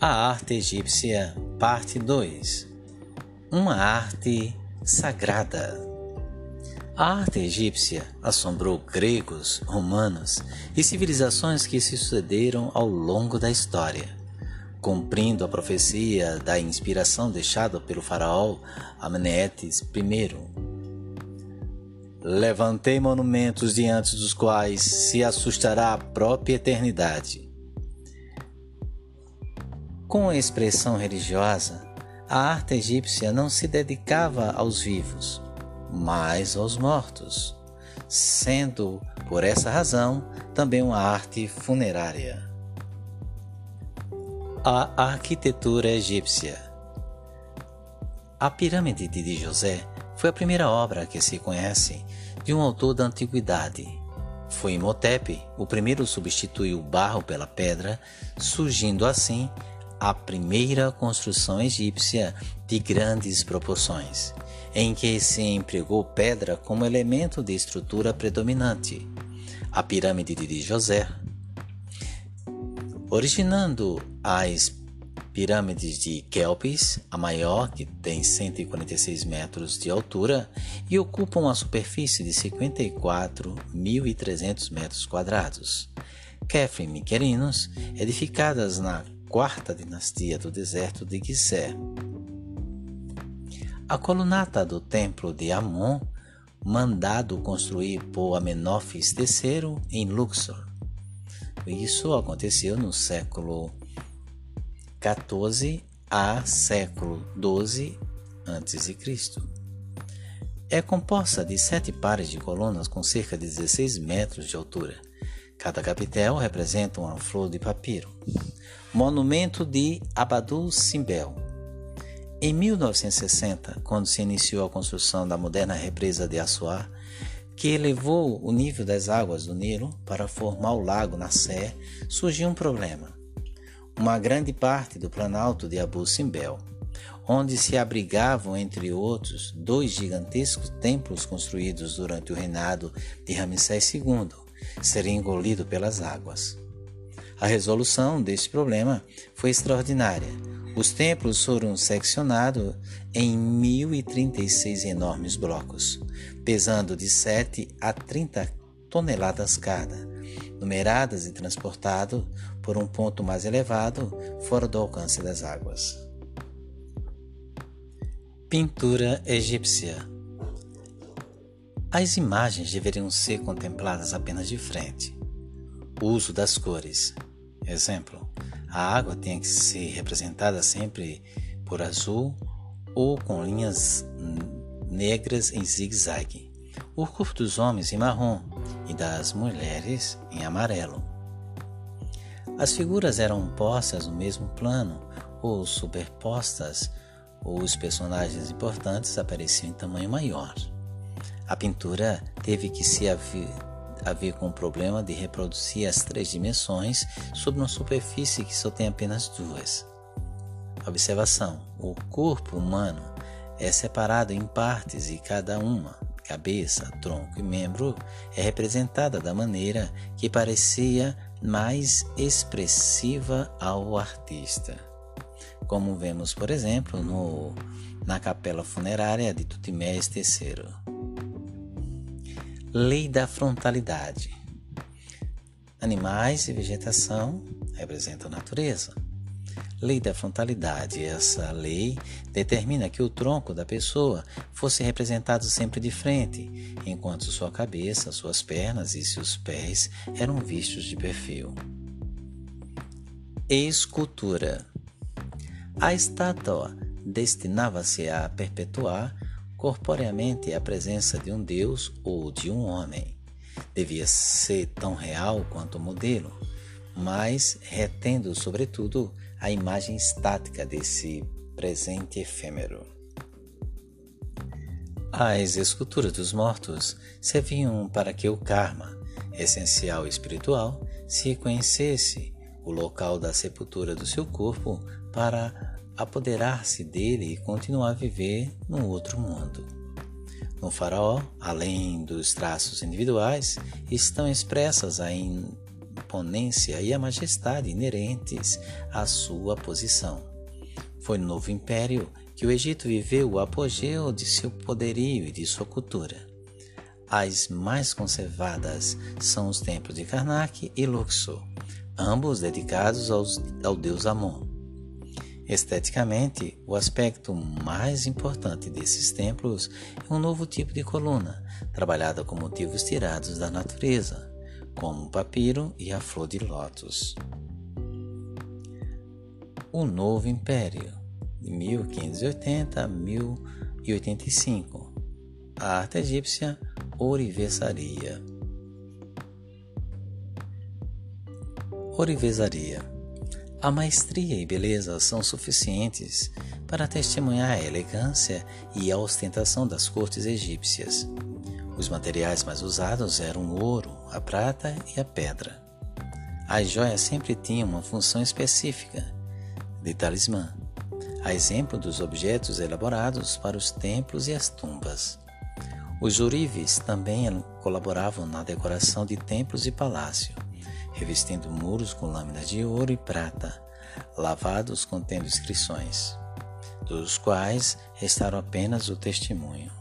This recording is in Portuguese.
A arte egípcia, parte 2 Uma arte sagrada. A arte egípcia assombrou gregos, romanos e civilizações que se sucederam ao longo da história. Cumprindo a profecia da inspiração deixada pelo faraó Amenetes I. Levantei monumentos diante dos quais se assustará a própria eternidade com a expressão religiosa, a arte egípcia não se dedicava aos vivos, mas aos mortos, sendo, por essa razão, também uma arte funerária. A arquitetura egípcia. A Pirâmide de José foi a primeira obra que se conhece de um autor da antiguidade. Foi Imhotep o primeiro substituiu o barro pela pedra, surgindo assim a primeira construção egípcia de grandes proporções, em que se empregou pedra como elemento de estrutura predominante, a pirâmide de José, originando as pirâmides de Kelpis, a maior, que tem 146 metros de altura e ocupa uma superfície de 54.300 metros quadrados. Kefren Miquelinos, edificadas na quarta dinastia do deserto de Gizé. A colunata do templo de Amon, mandado construir por Amenófis III em Luxor. Isso aconteceu no século XIV a século XII a.C. É composta de sete pares de colunas com cerca de 16 metros de altura. Cada capitel representa uma flor de papiro. Monumento de Abadul Simbel. Em 1960, quando se iniciou a construção da moderna represa de Assuá, que elevou o nível das águas do Nilo para formar o lago Nasser, surgiu um problema. Uma grande parte do planalto de Abu Simbel, onde se abrigavam, entre outros, dois gigantescos templos construídos durante o reinado de Ramsés II, seria engolido pelas águas. A resolução deste problema foi extraordinária. Os templos foram seccionados em 1036 enormes blocos, pesando de 7 a 30 toneladas cada, numeradas e transportados por um ponto mais elevado, fora do alcance das águas. Pintura egípcia As imagens deveriam ser contempladas apenas de frente. O uso das cores, Exemplo: a água tem que ser representada sempre por azul ou com linhas negras em zigue-zague. O corpo dos homens em marrom e das mulheres em amarelo. As figuras eram postas no mesmo plano ou superpostas, ou os personagens importantes apareciam em tamanho maior. A pintura teve que se a ver com o problema de reproduzir as três dimensões sobre uma superfície que só tem apenas duas. Observação: o corpo humano é separado em partes e cada uma, cabeça, tronco e membro, é representada da maneira que parecia mais expressiva ao artista. Como vemos, por exemplo, no, na capela funerária de Tutmés III. Lei da frontalidade. Animais e vegetação representam a natureza. Lei da frontalidade. Essa lei determina que o tronco da pessoa fosse representado sempre de frente, enquanto sua cabeça, suas pernas e seus pés eram vistos de perfil. Escultura. A estátua destinava-se a perpetuar corporeamente a presença de um Deus ou de um homem. Devia ser tão real quanto o modelo, mas retendo, sobretudo, a imagem estática desse presente efêmero. As esculturas dos mortos serviam para que o karma, essencial espiritual, se conhecesse o local da sepultura do seu corpo para apoderar-se dele e continuar a viver no outro mundo. No faraó, além dos traços individuais, estão expressas a imponência e a majestade inerentes à sua posição. Foi no novo império que o Egito viveu o apogeu de seu poderio e de sua cultura. As mais conservadas são os templos de Karnak e Luxor, ambos dedicados aos, ao deus Amon. Esteticamente, o aspecto mais importante desses templos é um novo tipo de coluna, trabalhada com motivos tirados da natureza, como o papiro e a flor de lótus. O Novo Império, de 1580 a 1085. A arte egípcia Orivesaria. Orivesaria a maestria e beleza são suficientes para testemunhar a elegância e a ostentação das cortes egípcias. Os materiais mais usados eram o ouro, a prata e a pedra. As joias sempre tinham uma função específica, de talismã, a exemplo dos objetos elaborados para os templos e as tumbas. Os ourives também colaboravam na decoração de templos e palácios revestindo muros com lâminas de ouro e prata, lavados contendo inscrições, dos quais restaram apenas o testemunho.